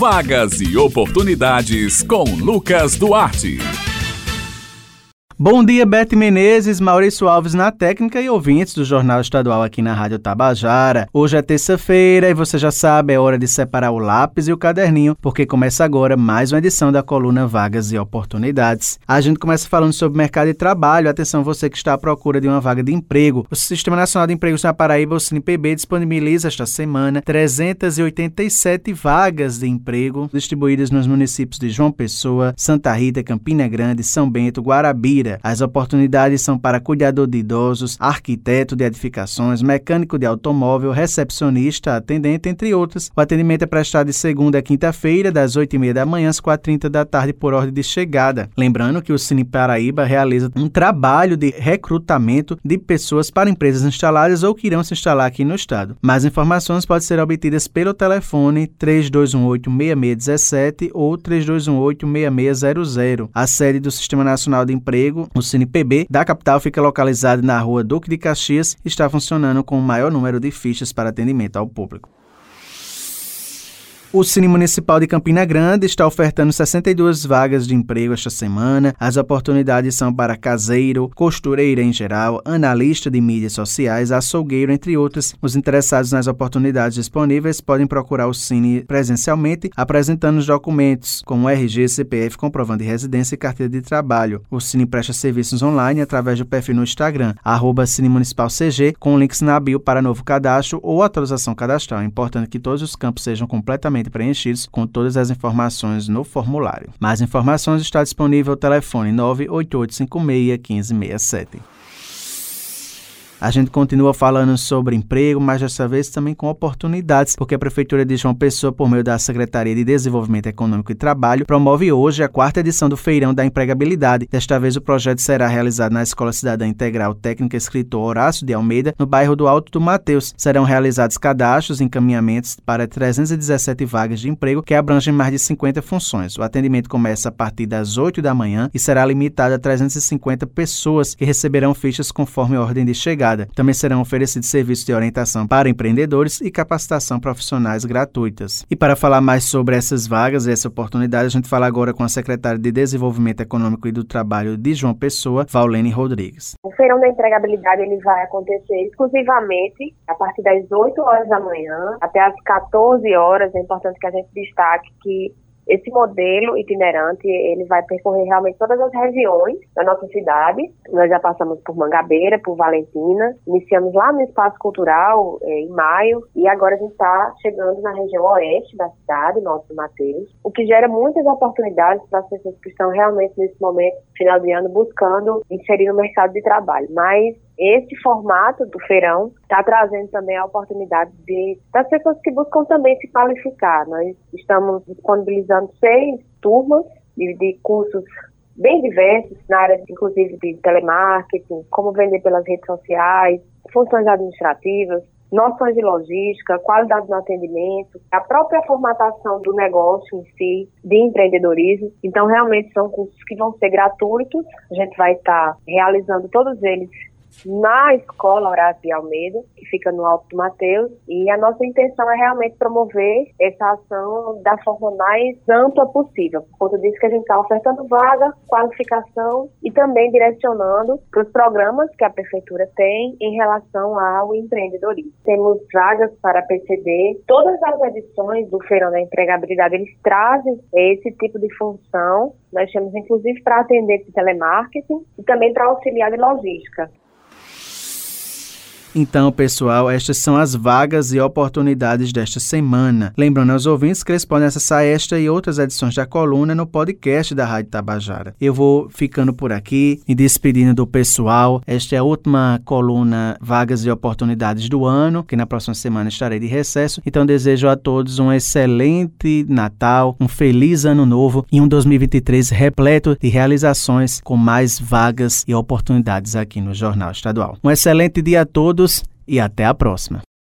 Vagas e oportunidades com Lucas Duarte. Bom dia, Bete Menezes, Maurício Alves na técnica e ouvintes do Jornal Estadual aqui na Rádio Tabajara. Hoje é terça-feira e você já sabe, é hora de separar o lápis e o caderninho, porque começa agora mais uma edição da coluna Vagas e Oportunidades. A gente começa falando sobre mercado de trabalho. Atenção, você que está à procura de uma vaga de emprego. O Sistema Nacional de Empregos na Paraíba, o SINPB, disponibiliza esta semana 387 vagas de emprego distribuídas nos municípios de João Pessoa, Santa Rita, Campina Grande, São Bento, Guarabira, as oportunidades são para cuidador de idosos, arquiteto de edificações, mecânico de automóvel, recepcionista, atendente, entre outras. O atendimento é prestado de segunda a quinta-feira, das 8h30 da manhã às 4h30 da tarde, por ordem de chegada. Lembrando que o Cine Paraíba realiza um trabalho de recrutamento de pessoas para empresas instaladas ou que irão se instalar aqui no estado. Mais informações podem ser obtidas pelo telefone 3218-6617 ou 3218-6600. A sede do Sistema Nacional de Emprego O CinePB, da capital fica localizado na rua Duque de Caxias e está funcionando com o maior número de fichas para atendimento ao público. O Cine Municipal de Campina Grande está ofertando 62 vagas de emprego esta semana. As oportunidades são para caseiro, costureira em geral, analista de mídias sociais, açougueiro, entre outros. Os interessados nas oportunidades disponíveis podem procurar o Cine presencialmente, apresentando os documentos, como RG, CPF, comprovando de residência e carteira de trabalho. O Cine presta serviços online através do perfil no Instagram, arroba Cine Municipal CG, com links na bio para novo cadastro ou atualização cadastral. É importante que todos os campos sejam completamente preenchidos com todas as informações no formulário. Mais informações está disponível no telefone 98856 1567. A gente continua falando sobre emprego, mas dessa vez também com oportunidades, porque a Prefeitura de João Pessoa, por meio da Secretaria de Desenvolvimento Econômico e Trabalho, promove hoje a quarta edição do Feirão da Empregabilidade. Desta vez, o projeto será realizado na Escola Cidadã Integral Técnica Escritor Horácio de Almeida, no bairro do Alto do Mateus. Serão realizados cadastros e encaminhamentos para 317 vagas de emprego que abrangem mais de 50 funções. O atendimento começa a partir das 8 da manhã e será limitado a 350 pessoas que receberão fichas conforme ordem de chegada também serão oferecidos serviços de orientação para empreendedores e capacitação profissionais gratuitas. E para falar mais sobre essas vagas e essa oportunidade, a gente fala agora com a secretária de Desenvolvimento Econômico e do Trabalho de João Pessoa, Vaulene Rodrigues. O Feirão da Empregabilidade ele vai acontecer exclusivamente a partir das 8 horas da manhã até as 14 horas. É importante que a gente destaque que esse modelo itinerante, ele vai percorrer realmente todas as regiões da nossa cidade. Nós já passamos por Mangabeira, por Valentina, iniciamos lá no Espaço Cultural é, em maio e agora a gente está chegando na região oeste da cidade, Nosso Mateus, o que gera muitas oportunidades para as pessoas que estão realmente nesse momento, final de ano, buscando inserir no mercado de trabalho. Mas esse formato do feirão está trazendo também a oportunidade de, das pessoas que buscam também se qualificar. Nós estamos disponibilizando seis turmas de, de cursos bem diversos, na área, inclusive, de telemarketing, como vender pelas redes sociais, funções administrativas, noções de logística, qualidade no atendimento, a própria formatação do negócio em si, de empreendedorismo. Então, realmente são cursos que vão ser gratuitos. A gente vai estar realizando todos eles na escola Horácio de Almeida, que fica no Alto do Mateus, e a nossa intenção é realmente promover essa ação da forma mais ampla possível. Por conta disso que a gente está ofertando vaga, qualificação e também direcionando para os programas que a Prefeitura tem em relação ao empreendedorismo. Temos vagas para PCD, todas as edições do Feirão da Empregabilidade, eles trazem esse tipo de função. Nós temos, inclusive, para atender telemarketing e também para auxiliar de logística. Então, pessoal, estas são as vagas e oportunidades desta semana. Lembrando aos ouvintes que eles podem acessar esta e outras edições da coluna no podcast da Rádio Tabajara. Eu vou ficando por aqui e despedindo do pessoal. Esta é a última coluna Vagas e Oportunidades do ano, que na próxima semana estarei de recesso. Então, desejo a todos um excelente Natal, um feliz Ano Novo e um 2023 repleto de realizações com mais vagas e oportunidades aqui no Jornal Estadual. Um excelente dia a todos todos e até a próxima.